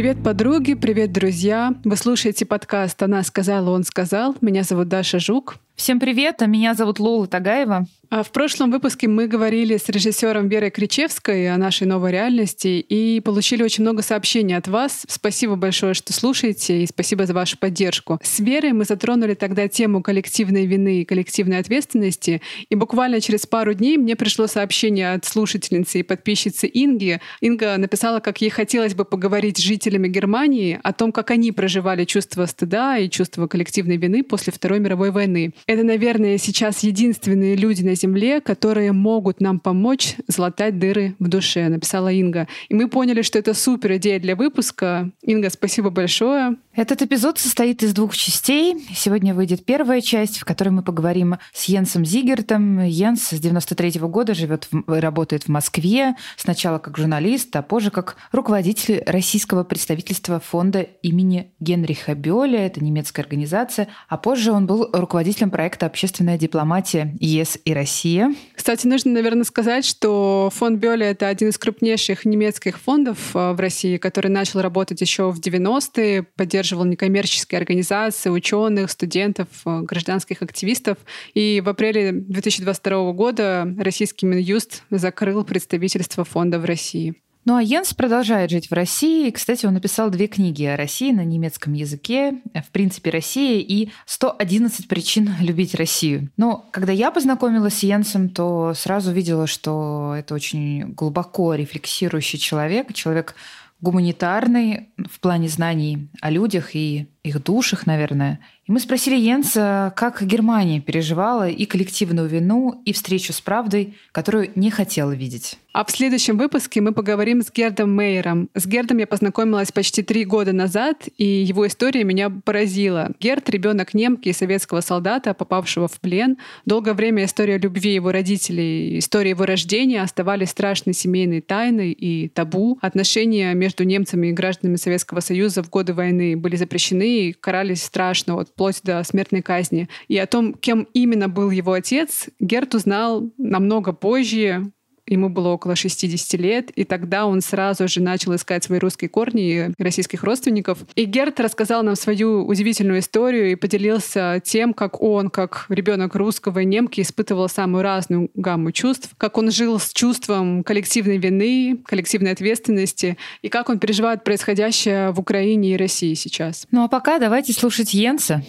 Привет, подруги, привет, друзья. Вы слушаете подкаст «Она сказала, он сказал». Меня зовут Даша Жук. Всем привет, а меня зовут Лола Тагаева. А в прошлом выпуске мы говорили с режиссером Верой Кричевской о нашей новой реальности и получили очень много сообщений от вас. Спасибо большое, что слушаете, и спасибо за вашу поддержку. С Верой мы затронули тогда тему коллективной вины и коллективной ответственности, и буквально через пару дней мне пришло сообщение от слушательницы и подписчицы Инги. Инга написала, как ей хотелось бы поговорить с жителями Германии о том, как они проживали чувство стыда и чувство коллективной вины после Второй мировой войны. Это, наверное, сейчас единственные люди на Земле, которые могут нам помочь залатать дыры в душе, написала Инга. И мы поняли, что это супер идея для выпуска. Инга, спасибо большое. Этот эпизод состоит из двух частей. Сегодня выйдет первая часть, в которой мы поговорим с Йенсом Зигертом. Йенс с 93 -го года живет и работает в Москве, сначала как журналист, а позже как руководитель российского представительства фонда имени Генриха Бёля, это немецкая организация, а позже он был руководителем проекта «Общественная дипломатия ЕС и Россия». Кстати, нужно, наверное, сказать, что фонд Бёля — это один из крупнейших немецких фондов э, в России, который начал работать еще в 90-е, поддерживал поддерживал некоммерческие организации, ученых, студентов, э, гражданских активистов. И в апреле 2022 года российский Минюст закрыл представительство фонда в России. Ну а Йенс продолжает жить в России. Кстати, он написал две книги о России на немецком языке «В принципе Россия» и «111 причин любить Россию». Но когда я познакомилась с Йенсом, то сразу видела, что это очень глубоко рефлексирующий человек, человек гуманитарный в плане знаний о людях и их душах, наверное. Мы спросили Йенса, как Германия переживала и коллективную вину, и встречу с правдой, которую не хотела видеть. А в следующем выпуске мы поговорим с Гердом Мейером. С Гердом я познакомилась почти три года назад, и его история меня поразила. Герд — ребенок немки и советского солдата, попавшего в плен. Долгое время история любви его родителей, история его рождения оставались страшной семейной тайной и табу. Отношения между немцами и гражданами Советского Союза в годы войны были запрещены и карались страшно, вот, вплоть до смертной казни. И о том, кем именно был его отец, Герт узнал намного позже, ему было около 60 лет, и тогда он сразу же начал искать свои русские корни и российских родственников. И Герт рассказал нам свою удивительную историю и поделился тем, как он, как ребенок русского и немки, испытывал самую разную гамму чувств, как он жил с чувством коллективной вины, коллективной ответственности, и как он переживает происходящее в Украине и России сейчас. Ну а пока давайте слушать Йенса.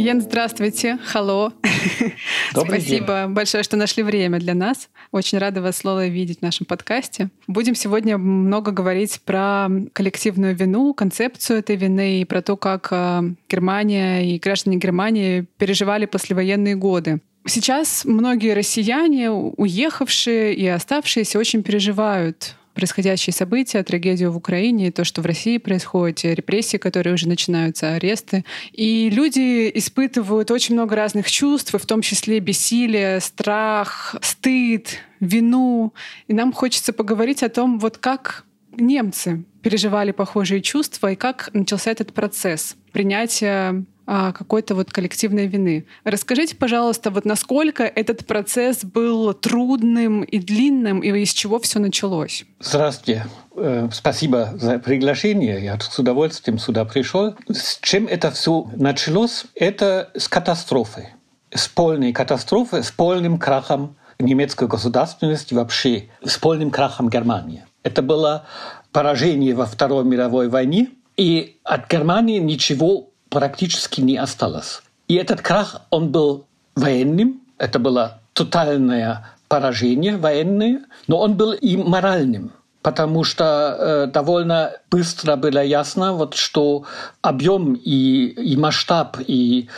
Ян, здравствуйте. Халло. Добрый Спасибо день. большое, что нашли время для нас. Очень рада вас, Лола, видеть в нашем подкасте. Будем сегодня много говорить про коллективную вину, концепцию этой вины и про то, как э, Германия и граждане Германии переживали послевоенные годы. Сейчас многие россияне, уехавшие и оставшиеся, очень переживают происходящие события, трагедию в Украине, то, что в России происходит, репрессии, которые уже начинаются, аресты. И люди испытывают очень много разных чувств, в том числе бессилие, страх, стыд, вину. И нам хочется поговорить о том, вот как немцы переживали похожие чувства и как начался этот процесс принятия какой-то вот коллективной вины. Расскажите, пожалуйста, вот насколько этот процесс был трудным и длинным, и из чего все началось? Здравствуйте. Э, спасибо за приглашение. Я с удовольствием сюда пришел. С чем это все началось? Это с катастрофы. С полной катастрофы, с полным крахом немецкой государственности, вообще с полным крахом Германии. Это было поражение во Второй мировой войне, и от Германии ничего практически не осталось. И этот крах, он был военным, это было тотальное поражение военное, но он был и моральным, потому что э, довольно быстро было ясно, вот, что объем и, и масштаб и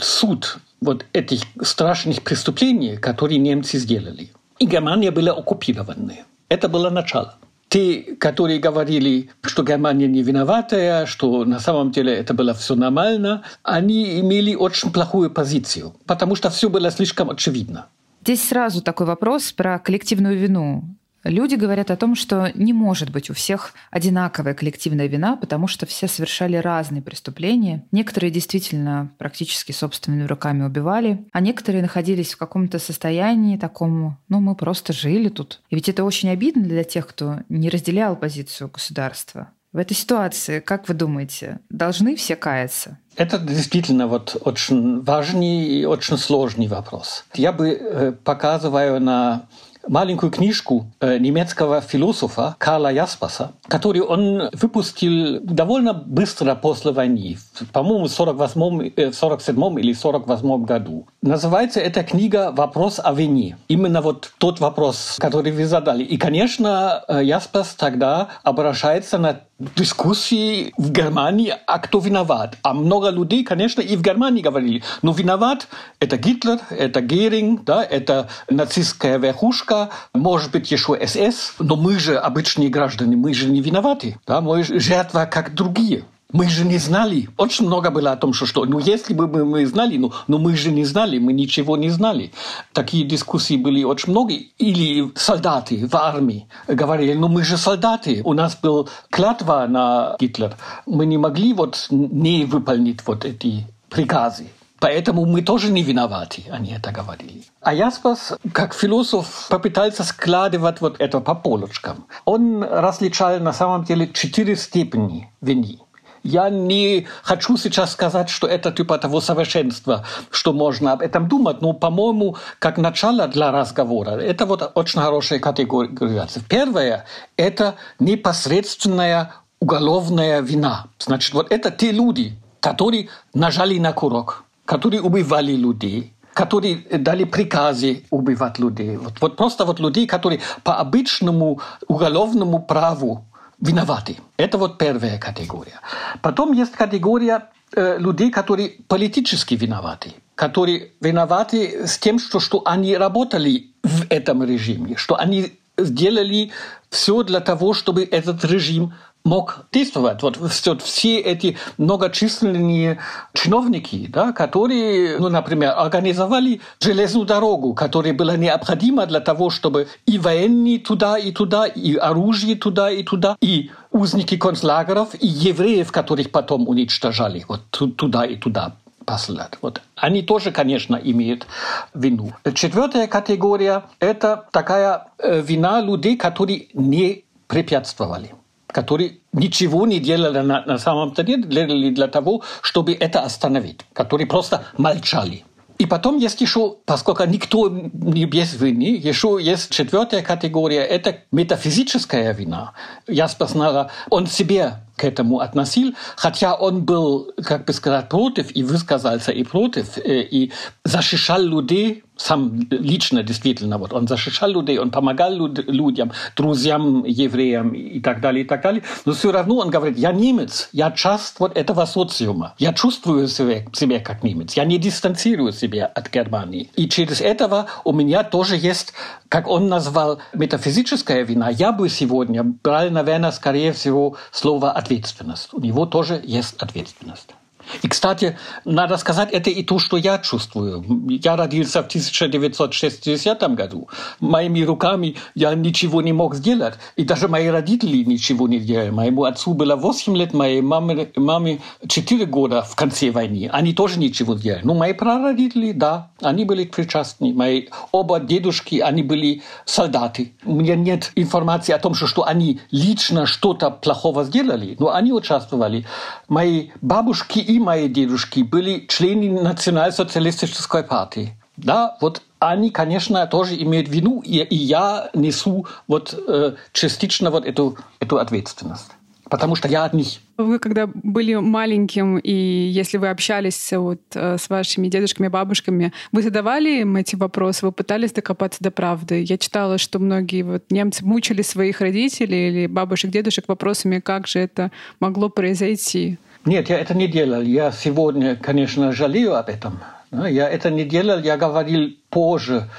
суд вот этих страшных преступлений, которые немцы сделали. И Германия была оккупирована. Это было начало те, которые говорили, что Германия не виноватая, что на самом деле это было все нормально, они имели очень плохую позицию, потому что все было слишком очевидно. Здесь сразу такой вопрос про коллективную вину. Люди говорят о том, что не может быть у всех одинаковая коллективная вина, потому что все совершали разные преступления. Некоторые действительно практически собственными руками убивали, а некоторые находились в каком-то состоянии такому, ну, мы просто жили тут. И ведь это очень обидно для тех, кто не разделял позицию государства. В этой ситуации, как вы думаете, должны все каяться? Это действительно вот очень важный и очень сложный вопрос. Я бы э, показываю на маленькую книжку э, немецкого философа Карла Яспаса, которую он выпустил довольно быстро после войны, по-моему, в 48 47 или 48 году. Называется эта книга «Вопрос о вине». Именно вот тот вопрос, который вы задали. И, конечно, э, Яспас тогда обращается на дискуссии в Германии, а кто виноват. А много людей, конечно, и в Германии говорили, ну виноват это Гитлер, это Геринг, да, это нацистская верхушка, может быть еще СС, но мы же обычные граждане, мы же не виноваты, да, мы жертва как другие. Мы же не знали. Очень много было о том, что, что ну, если бы мы, мы знали, ну, но мы же не знали, мы ничего не знали. Такие дискуссии были очень много. Или солдаты в армии говорили, ну мы же солдаты, у нас был клятва на Гитлер, мы не могли вот не выполнить вот эти приказы. Поэтому мы тоже не виноваты, они это говорили. А Яспас, как философ, попытался складывать вот это по полочкам. Он различал на самом деле четыре степени вины. Я не хочу сейчас сказать, что это типа того совершенства, что можно об этом думать, но, по-моему, как начало для разговора, это вот очень хорошая категория. Первое – это непосредственная уголовная вина. Значит, вот это те люди, которые нажали на курок, которые убивали людей, которые дали приказы убивать людей. Вот, вот просто вот людей, которые по обычному уголовному праву виноваты. Это вот первая категория. Потом есть категория э, людей, которые политически виноваты, которые виноваты с тем, что, что они работали в этом режиме, что они сделали все для того, чтобы этот режим мог действовать. Вот все эти многочисленные чиновники, да, которые, ну, например, организовали железную дорогу, которая была необходима для того, чтобы и военные туда и туда, и оружие туда и туда, и узники концлагеров, и евреев, которых потом уничтожали вот туда и туда посылать. Вот. Они тоже, конечно, имеют вину. Четвертая категория – это такая э, вина людей, которые не препятствовали которые ничего не делали на, на самом деле делали для того, чтобы это остановить, которые просто молчали. И потом есть еще, поскольку никто не без вины, еще есть четвертая категория, это метафизическая вина. Я спознала, он себе к этому относил, хотя он был, как бы сказать, против и высказался и против, э, и защищал людей сам лично действительно, вот он защищал людей, он помогал людям, друзьям, евреям и так далее, и так далее. Но все равно он говорит, я немец, я часть вот этого социума, я чувствую себя, себя как немец, я не дистанцирую себя от Германии. И через этого у меня тоже есть, как он назвал, метафизическая вина. Я бы сегодня брал, наверное, скорее всего, слово ответственность. У него тоже есть ответственность. И, кстати, надо сказать, это и то, что я чувствую. Я родился в 1960 году. Моими руками я ничего не мог сделать. И даже мои родители ничего не делали. Моему отцу было 8 лет, моей маме, маме 4 года в конце войны. Они тоже ничего не делали. Но мои прародители, да, они были причастны. Мои оба дедушки, они были солдаты. У меня нет информации о том, что, что они лично что-то плохого сделали, но они участвовали. Мои бабушки и мои дедушки были члены национал-социалистической партии. Да, вот они, конечно, тоже имеют вину, и, и я несу вот э, частично вот эту, эту ответственность потому что я от них. Вы когда были маленьким, и если вы общались вот э, с вашими дедушками, бабушками, вы задавали им эти вопросы, вы пытались докопаться до правды? Я читала, что многие вот немцы мучили своих родителей или бабушек, дедушек вопросами, как же это могло произойти. Нет, я это не делал. Я сегодня, конечно, жалею об этом. Я это не делал, я говорил позже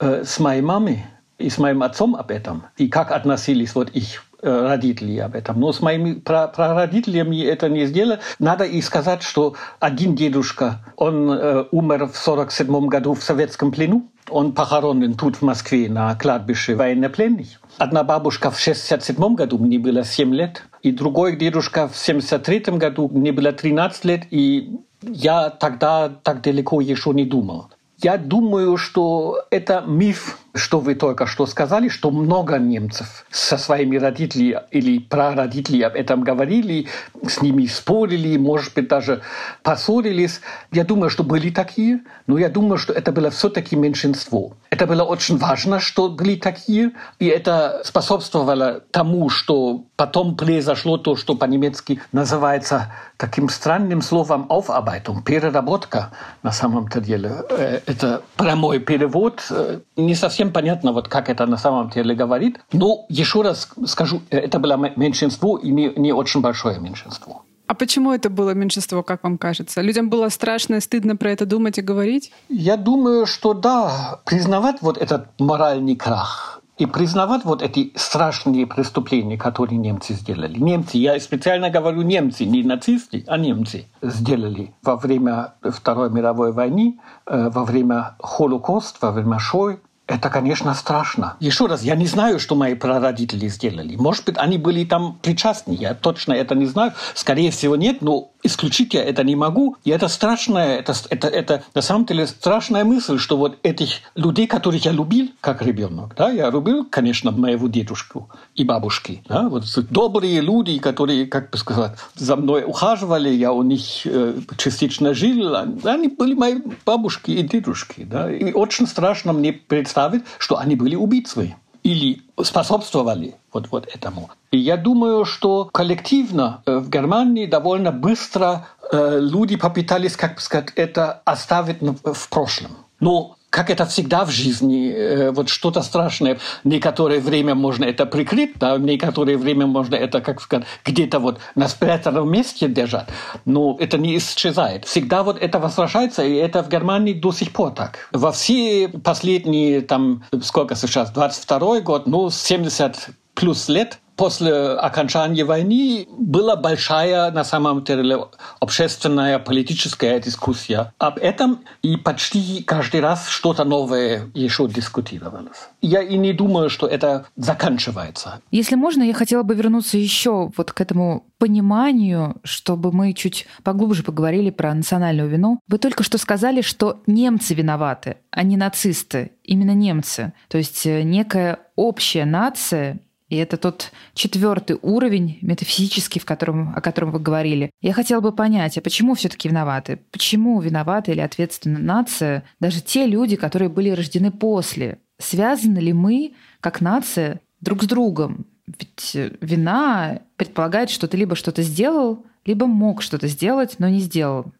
э, с моей мамой и с моим отцом об этом, и как относились вот их Э, родителей об этом. Но с моими прародителями это не сделали. Надо и сказать, что один дедушка, он э, умер в 47 году в советском плену. Он похоронен тут, в Москве, на кладбище военнопленных. Одна бабушка в 67 году, мне было 7 лет, и другой дедушка в 73 году, мне было 13 лет, и я тогда так далеко еще не думал. Я думаю, что это миф что вы только что сказали, что много немцев со своими родителями или прародителями об этом говорили, с ними спорили, может быть, даже поссорились. Я думаю, что были такие, но я думаю, что это было все-таки меньшинство. Это было очень важно, что были такие, и это способствовало тому, что потом произошло то, что по-немецки называется таким странным словом «aufarbeitung», переработка на самом-то деле. Э, это прямой перевод, э, не совсем совсем понятно, вот как это на самом деле говорит. Но еще раз скажу, это было меньшинство и не, не очень большое меньшинство. А почему это было меньшинство, как вам кажется? Людям было страшно и стыдно про это думать и говорить? Я думаю, что да, признавать вот этот моральный крах, и признавать вот эти страшные преступления, которые немцы сделали. Немцы, я специально говорю немцы, не нацисты, а немцы сделали во время Второй мировой войны, э, во время Холокоста, во время Шой, это, конечно, страшно. Еще раз, я не знаю, что мои прародители сделали. Может быть, они были там причастны. Я точно это не знаю. Скорее всего, нет, но исключить я это не могу. И это страшная, это, это, это на самом деле страшная мысль, что вот этих людей, которых я любил как ребенок, да, я любил, конечно, моего дедушку и бабушки, да, вот добрые люди, которые, как бы сказать, за мной ухаживали, я у них э, частично жил, они были мои бабушки и дедушки, да, и очень страшно мне представить, что они были убийцами или способствовали вот, вот этому. И я думаю, что коллективно э, в Германии довольно быстро э, люди попытались, как бы сказать, это оставить в прошлом. Но как это всегда в жизни, э, вот что-то страшное. Некоторое время можно это прикрыть, да, некоторое время можно это, как сказать, где-то вот на спрятанном месте держать, но это не исчезает. Всегда вот это возвращается, и это в Германии до сих пор так. Во все последние, там, сколько сейчас, 22 год, ну, 70 плюс лет, после окончания войны была большая, на самом деле, общественная, политическая дискуссия об этом, и почти каждый раз что-то новое еще дискутировалось. Я и не думаю, что это заканчивается. Если можно, я хотела бы вернуться еще вот к этому пониманию, чтобы мы чуть поглубже поговорили про национальную вину. Вы только что сказали, что немцы виноваты, а не нацисты. Именно немцы. То есть э, некая общая нация и это тот четвертый уровень метафизический, в котором, о котором вы говорили. Я хотела бы понять, а почему все-таки виноваты? Почему виноваты или ответственна нация, даже те люди, которые были рождены после? Связаны ли мы, как нация, друг с другом? Ведь вина предполагает, что ты либо что-то сделал, либо мог что-то сделать, но не сделал.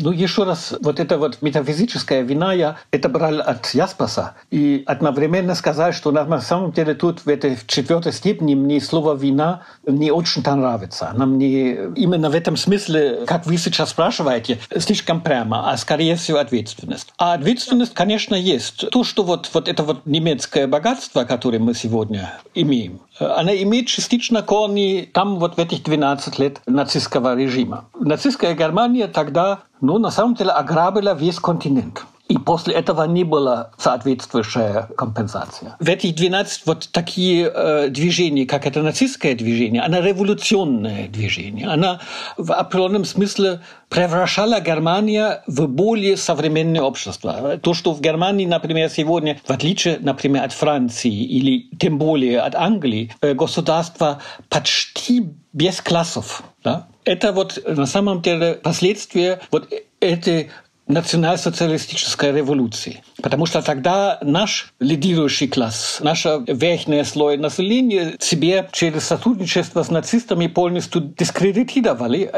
Ну, еще раз, вот эта вот метафизическая вина, я это брал от Яспаса. И одновременно сказать, что на самом деле тут в этой четвертой степени мне слово «вина» не очень-то нравится. Она мне именно в этом смысле, как вы сейчас спрашиваете, слишком прямо, а скорее всего ответственность. А ответственность, конечно, есть. То, что вот, вот это вот немецкое богатство, которое мы сегодня имеем, она имеет частично корни там вот в этих 12 лет нацистского режима. Нацистская Германия тогда ну, на самом деле ограбила весь континент. И после этого не было соответствующая компенсация. В этих 12 вот такие э, движения, как это нацистское движение, она революционное движение. Она в определенном смысле превращала Германию в более современное общество. То, что в Германии, например, сегодня, в отличие, например, от Франции или тем более от Англии, э, государство почти без классов. Да? Это вот на самом деле последствия вот этой национал-социалистической революции. Потому что тогда наш лидирующий класс, наша верхняя слой населения себе через сотрудничество с нацистами полностью дискредитировали,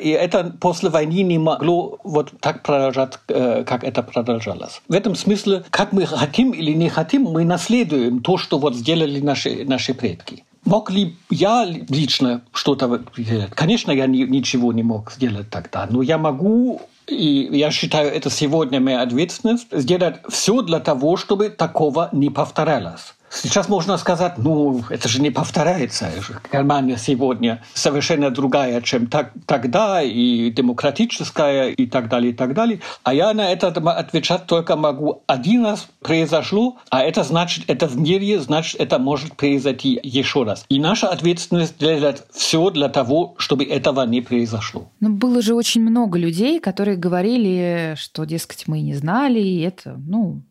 и это после войны не могло вот так продолжать, э, как это продолжалось. В этом смысле, как мы хотим или не хотим, мы наследуем то, что вот сделали наши, наши предки. Мог ли я лично что-то сделать? Конечно, я ни, ничего не мог сделать тогда, но я могу и я считаю, это сегодня моя ответственность, сделать все для того, чтобы такого не повторялось. Сейчас можно сказать, ну, это же не повторяется. Германия сегодня совершенно другая, чем так, тогда, и демократическая, и так далее, и так далее. А я на это отвечать только могу. Один раз произошло, а это значит, это в мире, значит, это может произойти еще раз. И наша ответственность делать все для того, чтобы этого не произошло. Но было же очень много людей, которые говорили, что, дескать, мы не знали, и это, ну,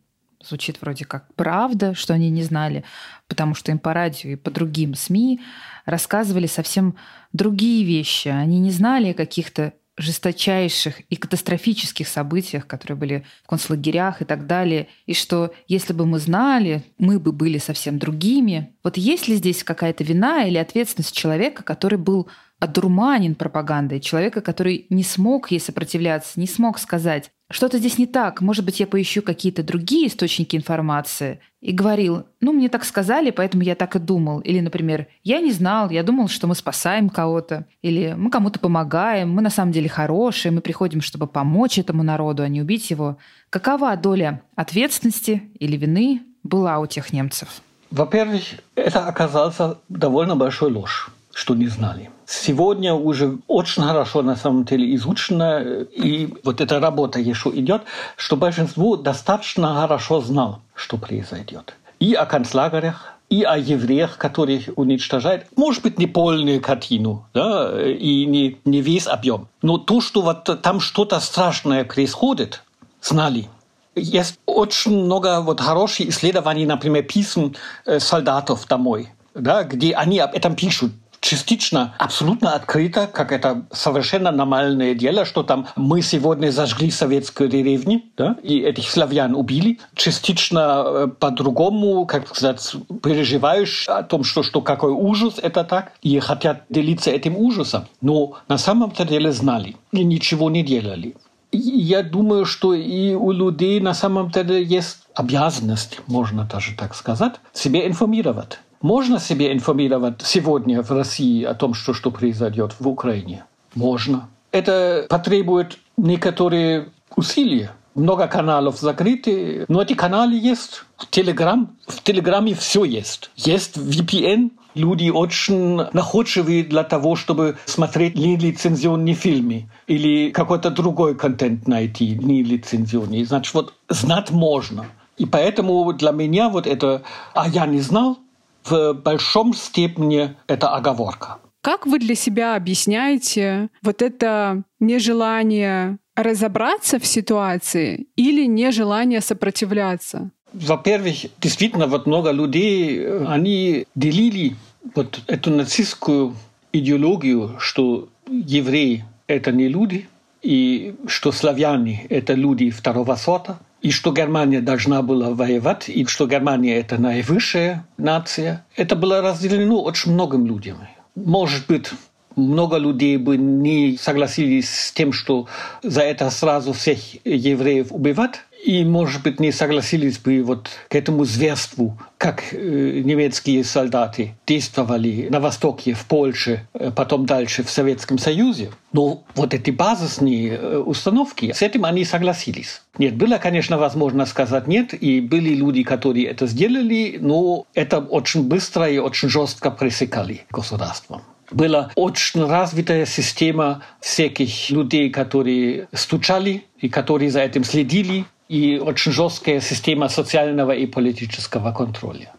звучит вроде как правда, что они не знали, потому что им по радио и по другим СМИ рассказывали совсем другие вещи. Они не знали о каких-то жесточайших и катастрофических событиях, которые были в концлагерях и так далее, и что если бы мы знали, мы бы были совсем другими. Вот есть ли здесь какая-то вина или ответственность человека, который был одурманен пропагандой, человека, который не смог ей сопротивляться, не смог сказать, что-то здесь не так, может быть, я поищу какие-то другие источники информации. И говорил, ну, мне так сказали, поэтому я так и думал. Или, например, я не знал, я думал, что мы спасаем кого-то. Или мы кому-то помогаем, мы на самом деле хорошие, мы приходим, чтобы помочь этому народу, а не убить его. Какова доля ответственности или вины была у тех немцев? Во-первых, это оказался довольно большой ложь, что не знали сегодня уже очень хорошо на самом деле изучено, и вот эта работа еще идет, что большинство достаточно хорошо знало, что произойдет. И о концлагерях, и о евреях, которых уничтожают. Может быть, не полную картину, да, и не, не весь объем. Но то, что вот там что-то страшное происходит, знали. Есть очень много вот хороших исследований, например, писем э, солдатов домой, да, где они об этом пишут частично абсолютно открыто, как это совершенно нормальное дело, что там мы сегодня зажгли советскую деревню, да, и этих славян убили. Частично э, по-другому, как сказать, переживаешь о том, что, что какой ужас это так, и хотят делиться этим ужасом. Но на самом деле знали и ничего не делали. Я думаю, что и у людей на самом деле есть обязанность, можно даже так сказать, себе информировать. Можно себе информировать сегодня в России о том, что, что произойдет в Украине? Можно. Это потребует некоторые усилия. Много каналов закрыты, но эти каналы есть. Телеграм, в Телеграме все есть. Есть VPN, люди очень находчивые для того, чтобы смотреть нелицензионные фильмы или какой-то другой контент найти нелицензионный. Значит, вот знать можно. И поэтому для меня вот это «а я не знал», в большом степени это оговорка. Как вы для себя объясняете вот это нежелание разобраться в ситуации или нежелание сопротивляться? Во-первых, действительно, вот много людей, они делили вот эту нацистскую идеологию, что евреи – это не люди, и что славяне – это люди второго сорта – и что Германия должна была воевать, и что Германия – это наивысшая нация. Это было разделено очень многим людям. Может быть, много людей бы не согласились с тем, что за это сразу всех евреев убивать, и, может быть, не согласились бы вот к этому зверству, как э, немецкие солдаты действовали на Востоке, в Польше, э, потом дальше в Советском Союзе. Но вот эти базисные э, установки, с этим они согласились. Нет, было, конечно, возможно сказать нет, и были люди, которые это сделали, но это очень быстро и очень жестко пресекали государством была очень развитая система всяких людей, которые стучали и которые за этим следили, и очень жесткая система социального и политического контроля.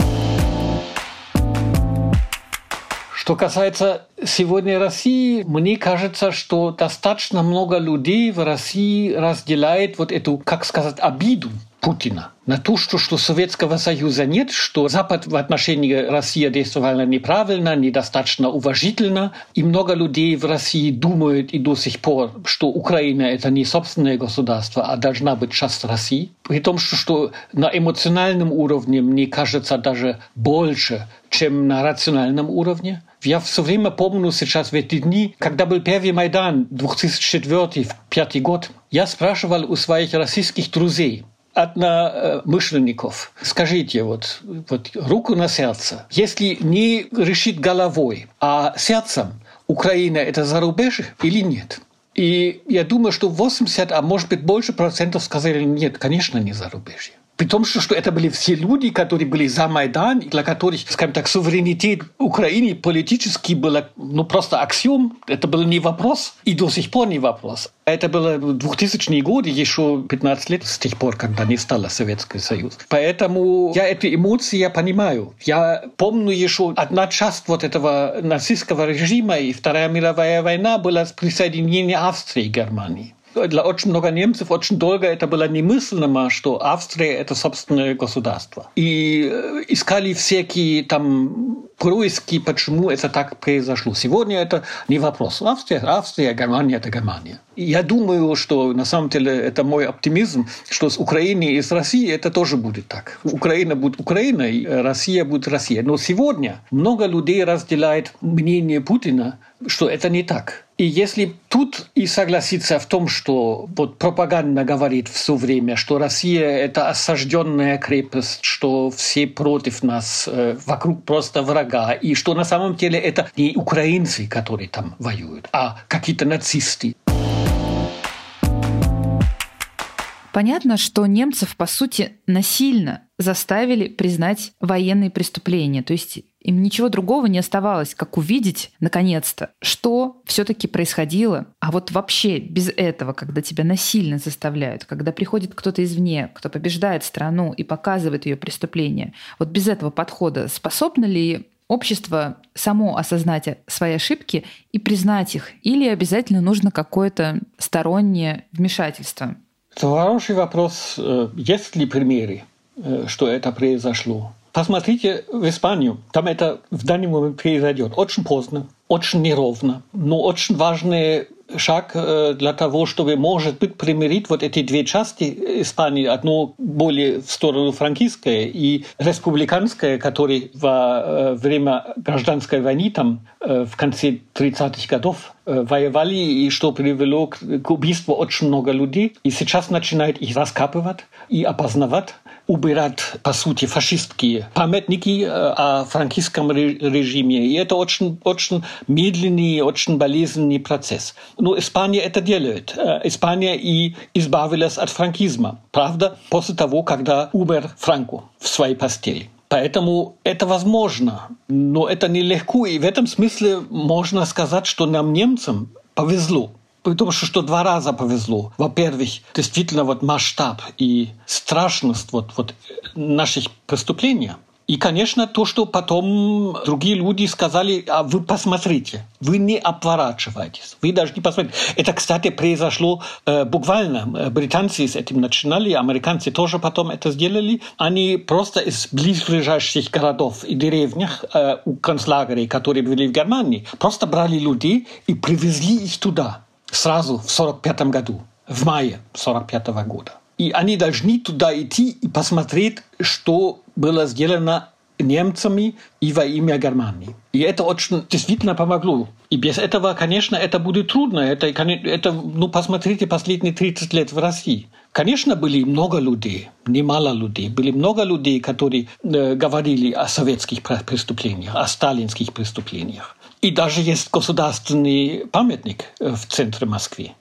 Что касается сегодня России, мне кажется, что достаточно много людей в России разделяет вот эту, как сказать, обиду Путина на то, что, что Советского Союза нет, что Запад в отношении России действовал неправильно, недостаточно уважительно. И много людей в России думают и до сих пор, что Украина – это не собственное государство, а должна быть часть России. При том, что, что на эмоциональном уровне, мне кажется, даже больше, чем на рациональном уровне. Я все время помню сейчас в эти дни, когда был первый Майдан 2004-2005 год, я спрашивал у своих российских друзей, одномышленников. Скажите, вот, вот руку на сердце. Если не решить головой, а сердцем, Украина – это за рубеж или нет? И я думаю, что 80, а может быть больше процентов сказали нет, конечно, не за зарубежье. При том, что, что это были все люди, которые были за Майдан, для которых, скажем так, суверенитет Украины политически было ну, просто аксиом. Это был не вопрос, и до сих пор не вопрос. Это было 2000-е годы, еще 15 лет с тех пор, когда не стало Советский Союз. Поэтому я эти эмоции я понимаю. Я помню еще одна часть вот этого нацистского режима, и Вторая мировая война была присоединение Австрии к Германии для очень много немцев очень долго это было немыслимо, что Австрия – это собственное государство. И э, искали всякие там происки, почему это так произошло. Сегодня это не вопрос. Австрия, Австрия, Германия – это Германия. Я думаю, что на самом деле это мой оптимизм, что с Украиной и с Россией это тоже будет так. Украина будет Украиной, Россия будет Россия. Но сегодня много людей разделяет мнение Путина, что это не так. И если тут и согласиться в том, что вот пропаганда говорит все время, что Россия – это осажденная крепость, что все против нас, э, вокруг просто врага, и что на самом деле это не украинцы, которые там воюют, а какие-то нацисты. Понятно, что немцев, по сути, насильно заставили признать военные преступления. То есть им ничего другого не оставалось, как увидеть, наконец-то, что все-таки происходило. А вот вообще без этого, когда тебя насильно заставляют, когда приходит кто-то извне, кто побеждает страну и показывает ее преступление, вот без этого подхода способно ли общество само осознать свои ошибки и признать их? Или обязательно нужно какое-то стороннее вмешательство? Это хороший вопрос. Э, есть ли примеры, э, что это произошло? Посмотрите в Испанию. Там это в данный момент произойдет. Очень поздно, очень неровно, но очень важный шаг для того, чтобы, может быть, примирить вот эти две части Испании, одну более в сторону франкистская и республиканская, которые во время гражданской войны там в конце 30-х годов воевали, и что привело к убийству очень много людей. И сейчас начинает их раскапывать и опознавать убирать, по сути, фашистские памятники о франкистском режиме. И это очень, очень медленный, очень болезненный процесс. Но Испания это делает. Испания и избавилась от франкизма. Правда, после того, когда умер Франко в своей постели. Поэтому это возможно, но это нелегко. И в этом смысле можно сказать, что нам, немцам, повезло. Потому что, что два раза повезло. Во-первых, действительно вот масштаб и страшность вот, вот наших преступлений. И, конечно, то, что потом другие люди сказали, а вы посмотрите, вы не обворачивайтесь, вы даже не посмотрите. Это, кстати, произошло э, буквально. Британцы с этим начинали, американцы тоже потом это сделали. Они просто из близлежащих городов и деревнях э, у концлагерей, которые были в Германии, просто брали людей и привезли их туда сразу в 1945 году, в мае 1945 года. И они должны туда идти и посмотреть, что было сделано немцами и во имя Германии. И это очень действительно помогло. И без этого, конечно, это будет трудно. Это, это ну, посмотрите последние 30 лет в России. Конечно, были много людей, немало людей. Были много людей, которые э, говорили о советских преступлениях, о сталинских преступлениях. И даже есть государственный памятник э, в центре Москвы.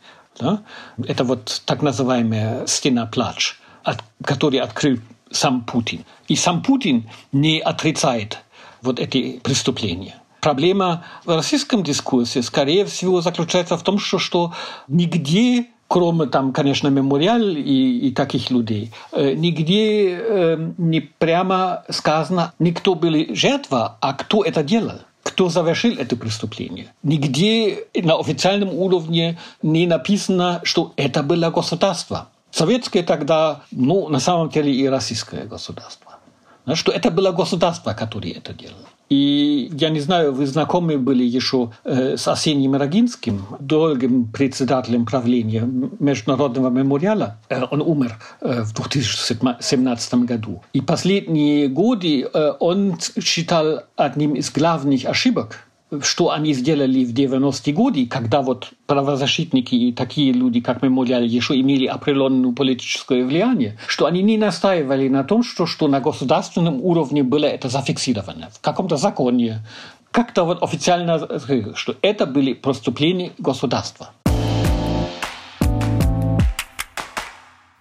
Да? Это вот так называемая стена плач, от, который открыл сам Путин. И сам Путин не отрицает вот эти преступления. Проблема в российском дискурсе, скорее всего, заключается в том, что, что нигде кроме там, конечно, мемориал и, и таких людей, э, нигде э, не прямо сказано, не кто были жертва, а кто это делал кто совершил это преступление. Нигде на официальном уровне не написано, что это было государство. Советское тогда, ну, на самом деле и российское государство. Что это было государство, которое это делало. И я не знаю, вы знакомы были еще э, с Арсением Рогинским, долгим председателем правления Международного мемориала. Э, он умер э, в 2017 году. И последние годы он считал одним из главных ошибок что они сделали в 90-е годы, когда вот правозащитники и такие люди, как Мемориал, еще имели определенное политическое влияние, что они не настаивали на том, что, что на государственном уровне было это зафиксировано в каком-то законе, как-то вот официально, что это были преступления государства.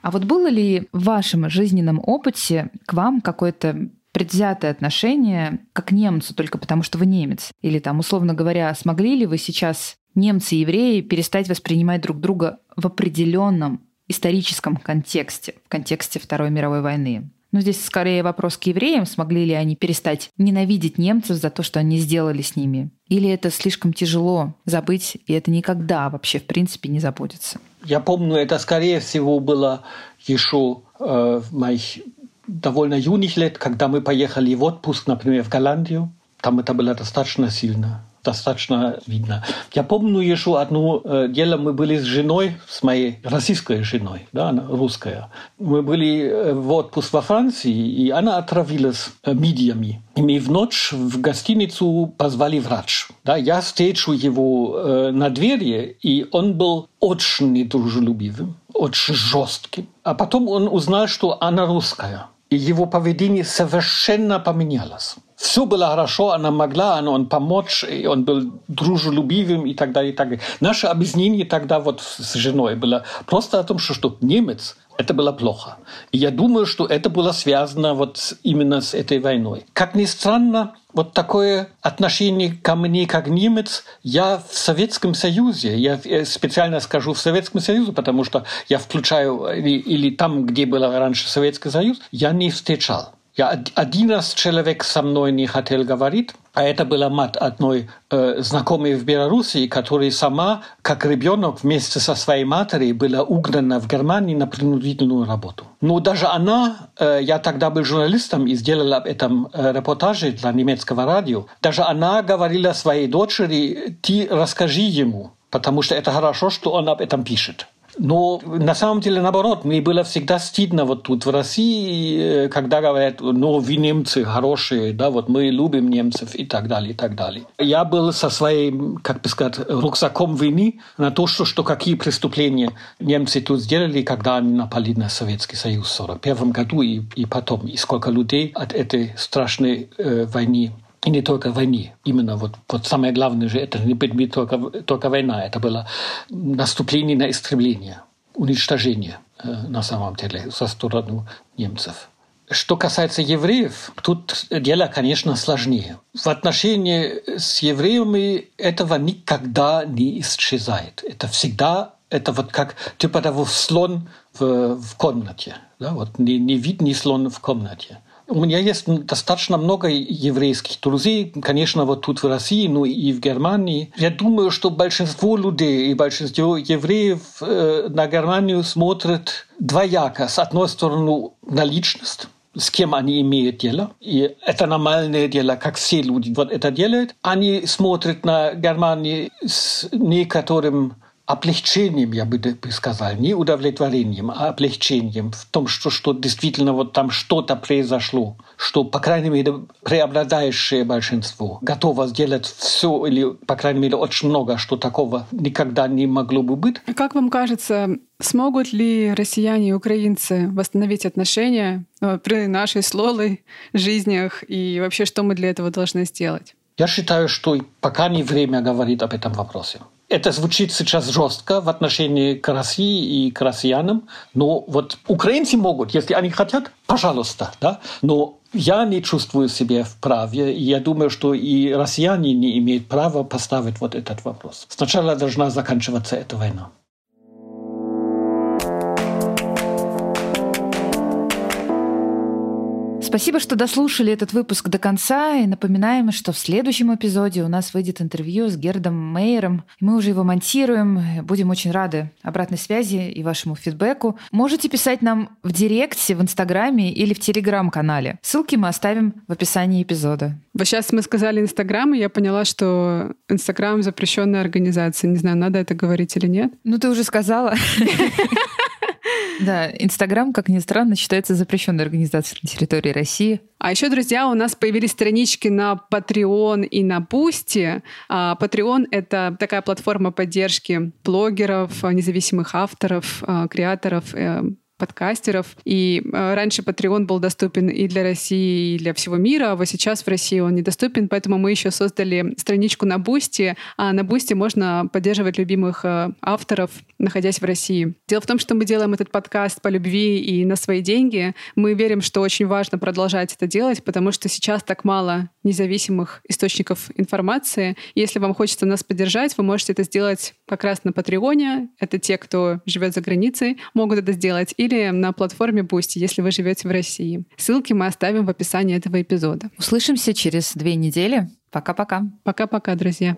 А вот было ли в вашем жизненном опыте к вам какое-то предвзятое отношение как немцу только потому, что вы немец? Или там, условно говоря, смогли ли вы сейчас немцы и евреи перестать воспринимать друг друга в определенном историческом контексте, в контексте Второй мировой войны? Ну, здесь скорее вопрос к евреям, смогли ли они перестать ненавидеть немцев за то, что они сделали с ними. Или это слишком тяжело забыть, и это никогда вообще, в принципе, не забудется? Я помню, это, скорее всего, было еще э, в моих довольно юных лет, когда мы поехали в отпуск, например, в Голландию. Там это было достаточно сильно достаточно видно. Я помню еще одно э, дело. Мы были с женой, с моей российской женой, да, она русская. Мы были э, в отпуск во Франции, и она отравилась э, мидиями. И мы в ночь в гостиницу позвали врач. Да, я встречу его на двери, и он был очень недружелюбивым, очень жестким. А потом он узнал, что она русская. И его поведение совершенно поменялось все было хорошо, она могла, она, он помочь, и он был дружелюбивым и так далее, и так далее. Наше объяснение тогда вот с женой было просто о том, что, что немец это было плохо. И я думаю, что это было связано вот именно с этой войной. Как ни странно, вот такое отношение ко мне как немец я в Советском Союзе, я специально скажу в Советском Союзе, потому что я включаю или, или там, где был раньше Советский Союз, я не встречал. Я один раз человек со мной не хотел говорить, а это была мать одной э, знакомой в Беларуси, которая сама, как ребенок, вместе со своей матерью была угнана в Германии на принудительную работу. Но даже она, э, я тогда был журналистом и сделал об этом э, репортаже для немецкого радио, даже она говорила своей дочери, ты расскажи ему, потому что это хорошо, что он об этом пишет. Но на самом деле наоборот, мне было всегда стыдно вот тут в России, э, когда говорят, ну вы немцы хорошие, да, вот мы любим немцев и так далее, и так далее. Я был со своим, как бы сказать, рюкзаком вины на то, что, что какие преступления немцы тут сделали, когда они напали на Советский Союз в 1941 году и, и потом, и сколько людей от этой страшной э, войны и не только войне. Именно вот, вот самое главное же, это не, не только, только война, это было наступление на истребление, уничтожение э, на самом деле со стороны немцев. Что касается евреев, тут дело, конечно, сложнее. В отношении с евреями этого никогда не исчезает. Это всегда, это вот как типа того слон в, в комнате. Да? Вот не, не видный слон в комнате. У меня есть достаточно много еврейских друзей, конечно, вот тут в России, но и в Германии. Я думаю, что большинство людей и большинство евреев э, на Германию смотрят двояко. С одной стороны, на личность, с кем они имеют дело. И это нормальное дело, как все люди вот это делают. Они смотрят на Германию с некоторым облегчением, я бы сказал, не удовлетворением, а облегчением в том, что, что действительно вот там что-то произошло, что, по крайней мере, преобладающее большинство готово сделать все или, по крайней мере, очень много, что такого никогда не могло бы быть. Как вам кажется, смогут ли россияне и украинцы восстановить отношения э, при нашей с Лолой жизнях и вообще, что мы для этого должны сделать? Я считаю, что пока не время говорить об этом вопросе. Это звучит сейчас жестко в отношении к России и к россиянам, но вот украинцы могут, если они хотят, пожалуйста, да, но я не чувствую себя в праве, и я думаю, что и россияне не имеют права поставить вот этот вопрос. Сначала должна заканчиваться эта война. Спасибо, что дослушали этот выпуск до конца. И напоминаем, что в следующем эпизоде у нас выйдет интервью с Гердом Мейером. Мы уже его монтируем. Будем очень рады обратной связи и вашему фидбэку. Можете писать нам в директе, в Инстаграме или в Телеграм-канале. Ссылки мы оставим в описании эпизода. Вот сейчас мы сказали Инстаграм, и я поняла, что Инстаграм запрещенная организация. Не знаю, надо это говорить или нет. Ну, ты уже сказала. Да, Инстаграм, как ни странно, считается запрещенной организацией на территории России. А еще, друзья, у нас появились странички на Patreon и на Boosty. А, Patreon — это такая платформа поддержки блогеров, независимых авторов, а, креаторов, э, подкастеров. И э, раньше Patreon был доступен и для России, и для всего мира, а вот сейчас в России он недоступен, поэтому мы еще создали страничку на Boosty, а на Boosty можно поддерживать любимых э, авторов, находясь в России. Дело в том, что мы делаем этот подкаст по любви и на свои деньги. Мы верим, что очень важно продолжать это делать, потому что сейчас так мало независимых источников информации. Если вам хочется нас поддержать, вы можете это сделать как раз на Патреоне. Это те, кто живет за границей, могут это сделать. Или на платформе Boosty, если вы живете в России. Ссылки мы оставим в описании этого эпизода. Услышимся через две недели. Пока-пока. Пока-пока, друзья.